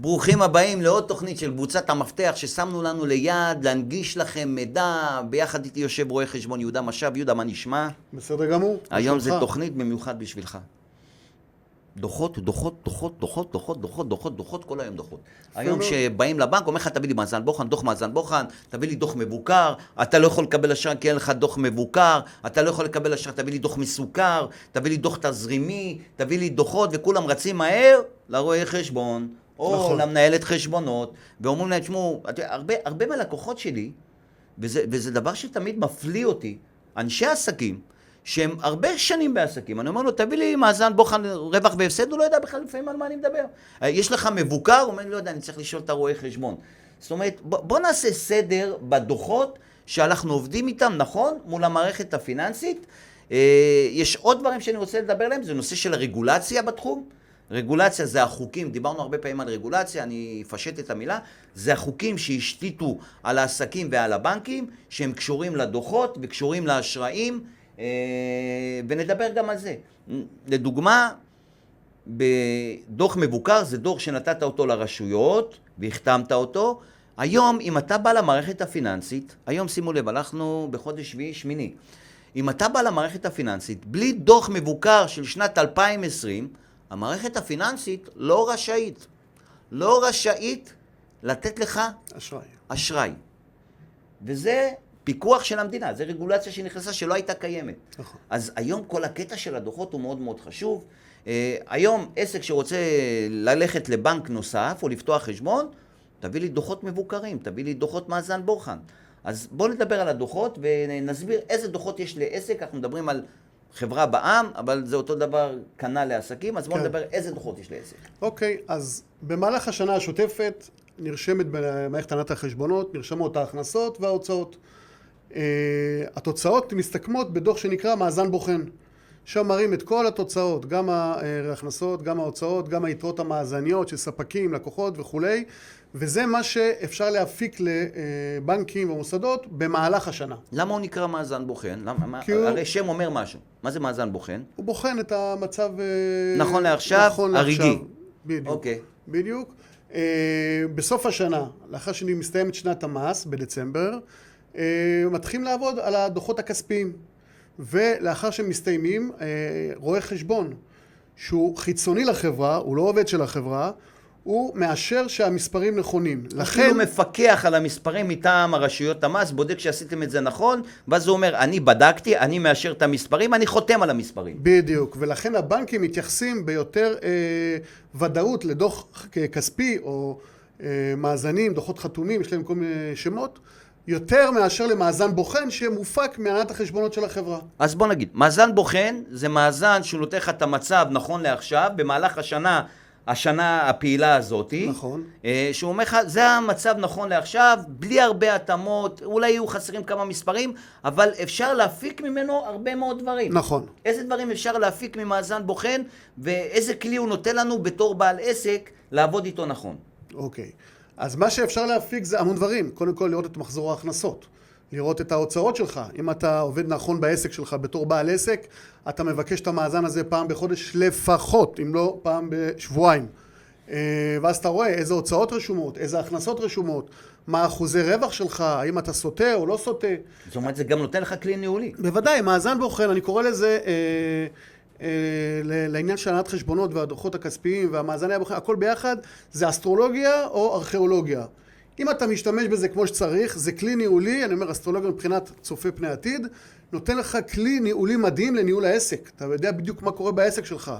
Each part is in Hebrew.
ברוכים הבאים לעוד תוכנית של קבוצת המפתח ששמנו לנו ליד להנגיש לכם מידע. ביחד איתי יושב רואה חשבון יהודה משאב. יהודה, מה נשמע? בסדר גמור. היום. זה תוכנית במיוחד בשבילך. דוחות, דוחות, דוחות, דוחות, דוחות, דוחות, דוחות, דוחות, כל היום דוחות. היום. שבאים לבנק, אומר לך, תביא לי מאזן בוחן, דוח מאזן בוחן, תביא לי דוח מבוקר, אתה לא יכול לקבל אשראי כי אין לך דוח מבוקר, אתה לא יכול לקבל אשראי, תביא לי דוח מסוכר, תביא לי דוח תזרימי, תביא לי דוחות, וכולם רצים מהר לרואה חשבון, או נכון. למנהלת חשבונות, ואומרים להם, תשמעו, הרבה, הרבה מהלקוחות שלי, וזה, וזה דבר שתמיד מפליא אותי, אנשי עסקים, שהם הרבה שנים בעסקים, אני אומר לו, תביא לי מאזן בוחן רווח והפסד, הוא לא יודע בכלל לפעמים על מה אני מדבר. אה, יש לך מבוקר? הוא אומר לא יודע, אני צריך לשאול את הרואה חשבון. זאת אומרת, בוא, בוא נעשה סדר בדוחות שאנחנו עובדים איתם, נכון, מול המערכת הפיננסית. אה, יש עוד דברים שאני רוצה לדבר עליהם, זה נושא של הרגולציה בתחום. רגולציה זה החוקים, דיברנו הרבה פעמים על רגולציה, אני אפשט את המילה, זה החוקים שהשתיתו על העסקים ועל הבנקים, שהם קשורים לדוחות וקשורים לאשראים, אה, ונדבר גם על זה. לדוגמה, בדוח מבוקר זה דוח שנתת אותו לרשויות והחתמת אותו. היום, אם אתה בא למערכת הפיננסית, היום שימו לב, אנחנו בחודש שביעי, שמיני. אם אתה בא למערכת הפיננסית בלי דוח מבוקר של שנת 2020, המערכת הפיננסית לא רשאית, לא רשאית לתת לך אשראי. אשראי. וזה פיקוח של המדינה, זה רגולציה שנכנסה שלא הייתה קיימת. נכון. אז היום כל הקטע של הדוחות הוא מאוד מאוד חשוב. אה, היום עסק שרוצה ללכת לבנק נוסף או לפתוח חשבון, תביא לי דוחות מבוקרים, תביא לי דוחות מאזן בוחן. אז בואו נדבר על הדוחות ונסביר איזה דוחות יש לעסק, אנחנו מדברים על חברה בע"מ, אבל זה אותו דבר כנ"ל לעסקים, אז בואו כן. נדבר איזה דוחות יש לעסק. אוקיי, אז במהלך השנה השוטפת נרשמת במערכת הנהלת החשבונות, נרשמות ההכנסות וההוצאות. אה, התוצאות מסתכמות בדוח שנקרא מאזן בוחן. שם מראים את כל התוצאות, גם ההכנסות, גם ההוצאות, גם היתרות המאזניות של ספקים, לקוחות וכולי, וזה מה שאפשר להפיק לבנקים ומוסדות במהלך השנה. למה הוא נקרא מאזן בוחן? למה, כי הוא- הרי שם אומר משהו. מה זה מאזן בוחן? הוא בוחן את המצב... אה, נכון לעכשיו, נכון הרגעי. בדיוק. אוקיי. בדיוק. אה, בסוף השנה, לאחר שמסתיימת שנת המס, בדצמבר, אה, מתחילים לעבוד על הדוחות הכספיים. ולאחר שהם מסתיימים, אה, רואה חשבון שהוא חיצוני לחברה, הוא לא עובד של החברה, הוא מאשר שהמספרים נכונים. לכן לכן, הוא מפקח על המספרים מטעם הרשויות המס, בודק שעשיתם את זה נכון, ואז הוא אומר, אני בדקתי, אני מאשר את המספרים, אני חותם על המספרים. בדיוק, ולכן הבנקים מתייחסים ביותר אה, ודאות לדוח כספי או אה, מאזנים, דוחות חתומים, יש להם כל מיני שמות, יותר מאשר למאזן בוחן שמופק מהנהלת החשבונות של החברה. אז בוא נגיד, מאזן בוחן זה מאזן שהוא נותן לך את המצב נכון לעכשיו, במהלך השנה, השנה הפעילה הזאתי. נכון. אה, שהוא אומר לך, זה המצב נכון לעכשיו, בלי הרבה התאמות, אולי יהיו חסרים כמה מספרים, אבל אפשר להפיק ממנו הרבה מאוד דברים. נכון. איזה דברים אפשר להפיק ממאזן בוחן, ואיזה כלי הוא נותן לנו בתור בעל עסק לעבוד איתו נכון. אוקיי. אז מה שאפשר להפיק זה המון דברים. קודם כל לראות את מחזור ההכנסות. לראות את ההוצאות שלך. אם אתה עובד נכון בעסק שלך בתור בעל עסק, אתה מבקש את המאזן הזה פעם בחודש לפחות, אם לא פעם בשבועיים. אה, ואז אתה רואה איזה הוצאות רשומות, איזה הכנסות רשומות, מה אחוזי רווח שלך, האם אתה סוטה או לא סוטה. זאת אומרת, זה גם נותן לך כלי ניהולי. בוודאי, מאזן בוחן, אני קורא לזה אה, לעניין של הנהלת חשבונות והדוחות הכספיים והמאזני הבוחן, הכל ביחד, זה אסטרולוגיה או ארכיאולוגיה. אם אתה משתמש בזה כמו שצריך, זה כלי ניהולי, אני אומר אסטרולוגיה מבחינת צופה פני עתיד, נותן לך כלי ניהולי מדהים לניהול העסק. אתה יודע בדיוק מה קורה בעסק שלך.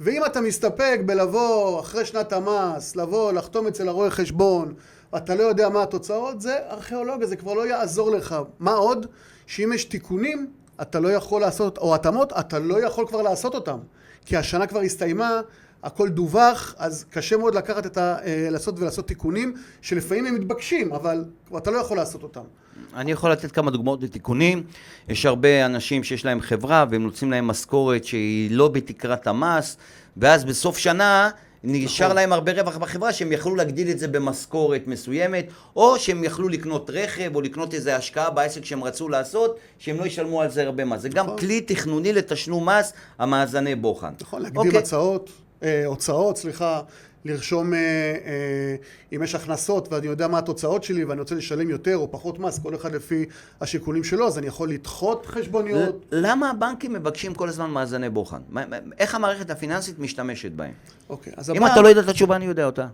ואם אתה מסתפק בלבוא אחרי שנת המס, לבוא, לחתום אצל הרואה חשבון, אתה לא יודע מה התוצאות, זה ארכיאולוגיה, זה כבר לא יעזור לך. מה עוד? שאם יש תיקונים, אתה לא יכול לעשות, או התאמות, אתה לא יכול כבר לעשות אותם. כי השנה כבר הסתיימה, הכל דווח, אז קשה מאוד לקחת את ה... אה, לעשות ולעשות תיקונים, שלפעמים הם מתבקשים, אבל אתה לא יכול לעשות אותם. אני יכול לתת כמה דוגמאות לתיקונים. יש הרבה אנשים שיש להם חברה והם נותנים להם משכורת שהיא לא בתקרת המס, ואז בסוף שנה נשאר נכון. להם הרבה רווח בחברה שהם יכלו להגדיל את זה במשכורת מסוימת, או שהם יכלו לקנות רכב או לקנות איזו השקעה בעסק שהם רצו לעשות, שהם לא ישלמו על זה הרבה מס. זה גם נכון. כלי תכנוני לתשלום מס, המאזני בוחן. נכון, להקדים אוקיי. הצעות, אה, הוצאות, סליחה, לרשום אה, אה, אם יש הכנסות ואני יודע מה התוצאות שלי ואני רוצה לשלם יותר או פחות מס, כל אחד לפי השיקולים שלו, אז אני יכול לדחות חשבוניות. למה הבנקים מבקשים כל הזמן מאזני בוחן? איך המערכת הפיננסית משתמשת בהם? אוקיי, אז אם הבנק, אתה לא יודע את התשובה, אני יודע אותה.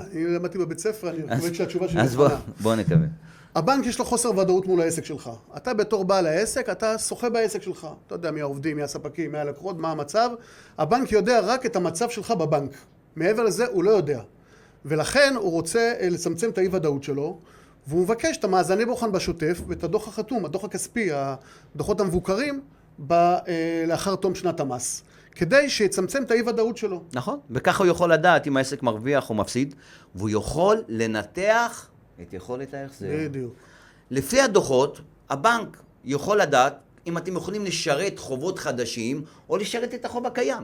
אני למדתי בבית ספר, אני מקווה שהתשובה שלי אז בוא- נכונה. בוא נקווה. הבנק יש לו חוסר ודאות מול העסק שלך. אתה בתור בעל העסק, אתה שוחה בעסק שלך. אתה יודע מי העובדים, מי הספקים, מי הלקוחות, מה המצב. הבנק יודע רק את המצב שלך בבנק. מעבר לזה הוא לא יודע. ולכן הוא רוצה אה, לצמצם את האי-ודאות שלו, והוא מבקש את המאזני בוחן בשוטף ואת הדוח החתום, הדוח הכספי, הדוחות המבוקרים, ב, אה, לאחר תום שנת המס. כדי שיצמצם את האי-ודאות שלו. נכון, וככה הוא יכול לדעת אם העסק מרוויח או מפסיד, והוא יכול לנתח את יכולת ההחזר. בדיוק. לפי הדוחות, הבנק יכול לדעת אם אתם יכולים לשרת חובות חדשים או לשרת את החוב הקיים.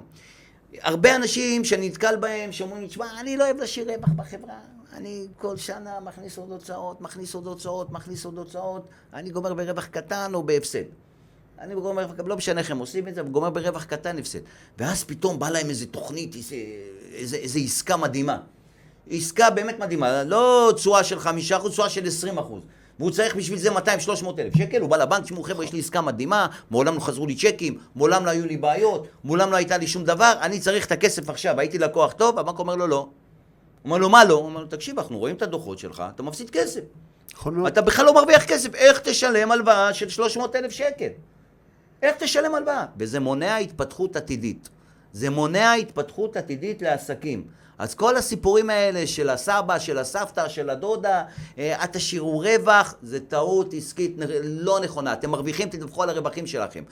הרבה אנשים שאני נתקל בהם, שאומרים לי, תשמע, אני לא אוהב להשאיר רווח בחברה, אני כל שנה מכניס עוד הוצאות, מכניס עוד הוצאות, מכניס עוד הוצאות, אני גומר ברווח קטן או בהפסד. אני גומר, לא משנה איך הם עושים את זה, אבל גומר ברווח קטן הפסד. ואז פתאום בא להם איזה תוכנית, איזה, איזה, איזה עסקה מדהימה. עסקה באמת מדהימה, לא תשואה של חמישה אחוז, תשואה של עשרים אחוז. והוא צריך בשביל זה 200-300 אלף שקל, הוא בא לבנק, תשמעו חבר'ה, יש לי עסקה מדהימה, מעולם לא חזרו לי צ'קים, מעולם לא היו לי בעיות, מעולם לא הייתה לי שום דבר, אני צריך את הכסף עכשיו, הייתי לקוח טוב, הבנק אומר לו לא. הוא אומר לו, מה לא? הוא אומר לו, תקשיב, אנחנו רואים את הדוחות שלך, אתה מפסיד כסף. נכון מאוד. אתה בכלל לא מרוויח כסף, איך תשלם הלוואה של 300 אלף שקל? איך תשלם הלוואה? וזה מונע התפתחות עתידית. זה מונע התפתחות עתידית לעסקים. אז כל הסיפורים האלה של הסבא, של הסבתא, של הדודה, אה, אל תשאירו רווח, זה טעות עסקית לא נכונה. אתם מרוויחים, תדווחו על הרווחים שלכם.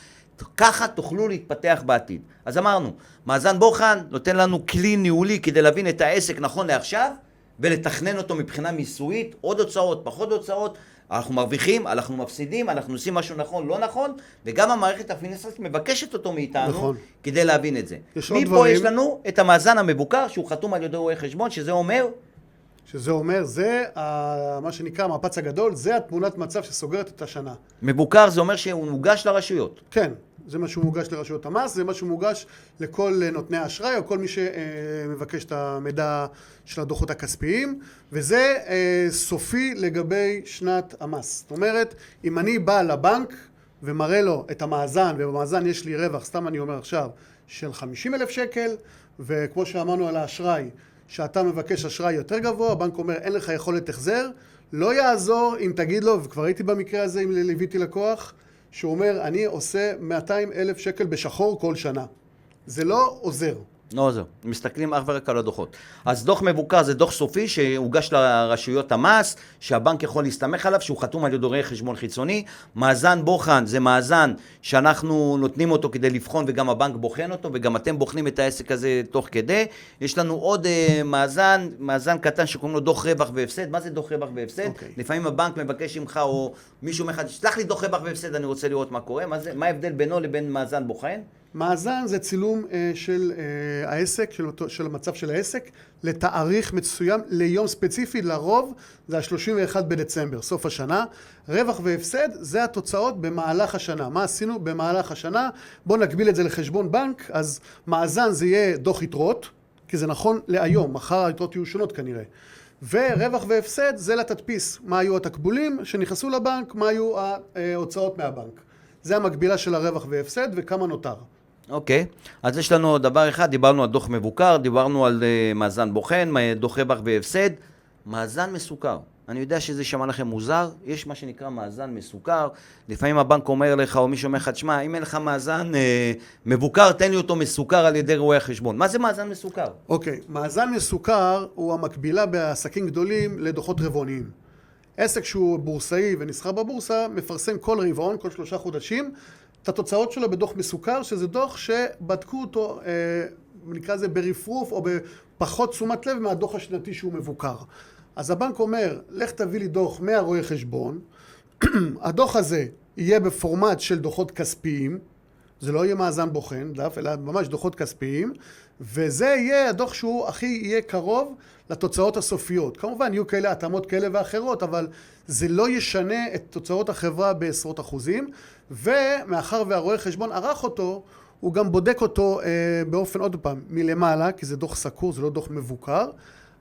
ככה תוכלו להתפתח בעתיד. אז אמרנו, מאזן בוחן נותן לנו כלי ניהולי כדי להבין את העסק נכון לעכשיו, ולתכנן אותו מבחינה מיסויית, עוד הוצאות, פחות הוצאות, אנחנו מרוויחים, אנחנו מפסידים, אנחנו עושים משהו נכון, לא נכון, וגם המערכת הפיננסית מבקשת אותו מאיתנו, נכון. כדי להבין את זה. יש עוד מפה דברים. יש לנו את המאזן המבוקר, שהוא חתום על ידי רואה חשבון, שזה אומר, שזה אומר, זה ה- מה שנקרא המפץ הגדול, זה התמונת מצב שסוגרת את השנה. מבוקר זה אומר שהוא מוגש לרשויות. כן, זה מה שהוא מוגש לרשויות המס, זה מה שהוא מוגש לכל נותני האשראי או כל מי שמבקש את המידע של הדוחות הכספיים, וזה אה, סופי לגבי שנת המס. זאת אומרת, אם אני בא לבנק ומראה לו את המאזן, ובמאזן יש לי רווח, סתם אני אומר עכשיו, של 50 אלף שקל, וכמו שאמרנו על האשראי, שאתה מבקש אשראי יותר גבוה, הבנק אומר אין לך יכולת החזר, לא יעזור אם תגיד לו, וכבר הייתי במקרה הזה אם ליוויתי לקוח, שהוא אומר אני עושה 200 אלף שקל בשחור כל שנה. זה לא עוזר. לא עוזר, מסתכלים אך ורק על הדוחות. אז דוח מבוקר זה דוח סופי שהוגש לרשויות המס, שהבנק יכול להסתמך עליו, שהוא חתום על ידי רואה חשבון חיצוני. מאזן בוחן זה מאזן שאנחנו נותנים אותו כדי לבחון וגם הבנק בוחן אותו, וגם אתם בוחנים את העסק הזה תוך כדי. יש לנו עוד uh, מאזן, מאזן קטן שקוראים לו דוח רווח והפסד. מה זה דוח רווח והפסד? אוקיי. לפעמים הבנק מבקש ממך, או מישהו אומר לך, לי דוח רווח והפסד, אני רוצה לראות מה קורה. מה, זה, מה ההבדל בינו לבין מאזן בוחן? מאזן זה צילום אה, של אה, העסק, של, אותו, של המצב של העסק, לתאריך מסוים, ליום ספציפי, לרוב זה ה-31 בדצמבר, סוף השנה. רווח והפסד זה התוצאות במהלך השנה. מה עשינו במהלך השנה? בואו נקביל את זה לחשבון בנק, אז מאזן זה יהיה דוח יתרות, כי זה נכון להיום, מחר היתרות יהיו שונות כנראה. ורווח והפסד זה לתדפיס, מה היו התקבולים שנכנסו לבנק, מה היו ההוצאות מהבנק. זה המקבילה של הרווח והפסד וכמה נותר. אוקיי, אז יש לנו דבר אחד, דיברנו על דוח מבוקר, דיברנו על uh, מאזן בוחן, דוח רווח והפסד, מאזן מסוכר. אני יודע שזה יישמע לכם מוזר, יש מה שנקרא מאזן מסוכר. לפעמים הבנק אומר לך, או מישהו אומר לך, תשמע, אם אין לך מאזן אה, מבוקר, תן לי אותו מסוכר על ידי רואי החשבון. מה זה מאזן מסוכר? אוקיי, מאזן מסוכר הוא המקבילה בעסקים גדולים לדוחות רבעוניים. עסק שהוא בורסאי ונסחר בבורסה מפרסם כל רבעון, כל שלושה חודשים, את התוצאות שלו בדוח מסוכר, שזה דוח שבדקו אותו, אה, נקרא לזה ברפרוף או בפחות תשומת לב מהדוח השנתי שהוא מבוקר. אז הבנק אומר, לך תביא לי דוח מהרואה חשבון, הדוח הזה יהיה בפורמט של דוחות כספיים, זה לא יהיה מאזן בוחן דף, אלא ממש דוחות כספיים, וזה יהיה הדוח שהוא הכי יהיה קרוב לתוצאות הסופיות. כמובן, יהיו כאלה התאמות כאלה ואחרות, אבל זה לא ישנה את תוצאות החברה בעשרות אחוזים, ומאחר והרואה חשבון ערך אותו, הוא גם בודק אותו אה, באופן, עוד פעם, מלמעלה, כי זה דוח סקור, זה לא דוח מבוקר,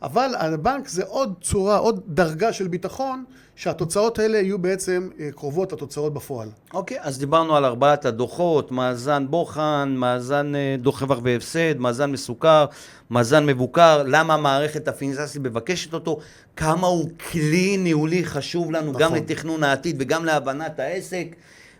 אבל הבנק זה עוד צורה, עוד דרגה של ביטחון, שהתוצאות האלה יהיו בעצם אה, קרובות לתוצאות בפועל. אוקיי, אז דיברנו על ארבעת הדוחות, מאזן בוחן, מאזן אה, דוח רווח והפסד, מאזן מסוכר, מאזן מבוקר, למה המערכת הפיננסית מבקשת אותו, כמה הוא כלי ניהולי חשוב לנו, גם נכון. לתכנון העתיד וגם להבנת העסק.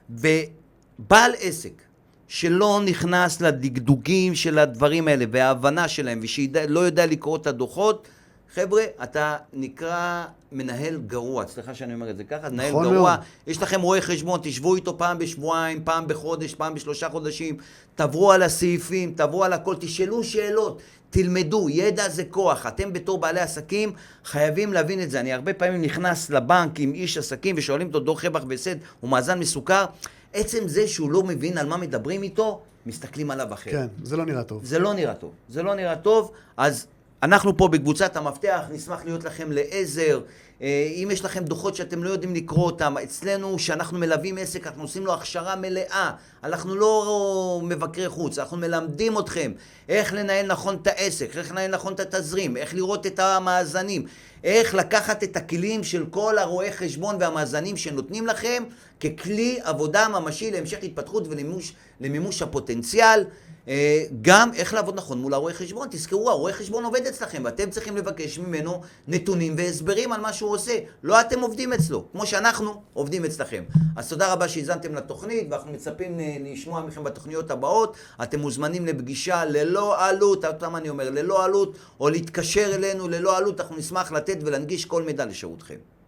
ובעל עסק שלא נכנס לדקדוקים של הדברים האלה וההבנה שלהם ושלא יודע לקרוא את הדוחות, חבר'ה, אתה נקרא מנהל גרוע, סליחה שאני אומר את זה ככה, מנהל נכון גרוע, מאוד. יש לכם רואה חשבון, תשבו איתו פעם בשבועיים, פעם בחודש, פעם בשלושה חודשים, תעברו על הסעיפים, תעברו על הכל, תשאלו שאלות, תלמדו, ידע זה כוח. אתם בתור בעלי עסקים חייבים להבין את זה. אני הרבה פעמים נכנס לבנק עם איש עסקים ושואלים אותו דוח רווח והפסד או מאזן מסוכר, עצם זה שהוא לא מבין על מה מדברים איתו, מסתכלים עליו אחרת. כן, זה לא נראה טוב. זה לא נראה טוב. זה לא נראה טוב, אז אנחנו פה בקבוצת המפתח, נשמח להיות לכם לעזר. אה, אם יש לכם דוחות שאתם לא יודעים לקרוא אותם, אצלנו, כשאנחנו מלווים עסק, אנחנו עושים לו הכשרה מלאה. אנחנו לא מבקרי חוץ, אנחנו מלמדים אתכם איך לנהל נכון את העסק, איך לנהל נכון את התזרים, איך לראות את המאזנים, איך לקחת את הכלים של כל הרואי חשבון והמאזנים שנותנים לכם ככלי עבודה ממשי להמשך התפתחות ולמימוש למימוש הפוטנציאל. אה, גם איך לעבוד נכון מול הרואה חשבון. תזכרו, הרואה חשבון עובד אצלכם, ואתם צריכים לבקש ממנו נתונים והסברים על מה שהוא עושה. לא אתם עובדים אצלו, כמו שאנחנו עובדים אצלכם. אז תודה רבה שהאזנתם לתוכנית, ואנחנו מצפים אה, לשמוע מכם בתוכניות הבאות. אתם מוזמנים לפגישה ללא עלות, עוד פעם אני אומר, ללא עלות, או להתקשר אלינו ללא עלות, אנחנו נשמח לתת ולהנגיש כל מידע לשירותכם.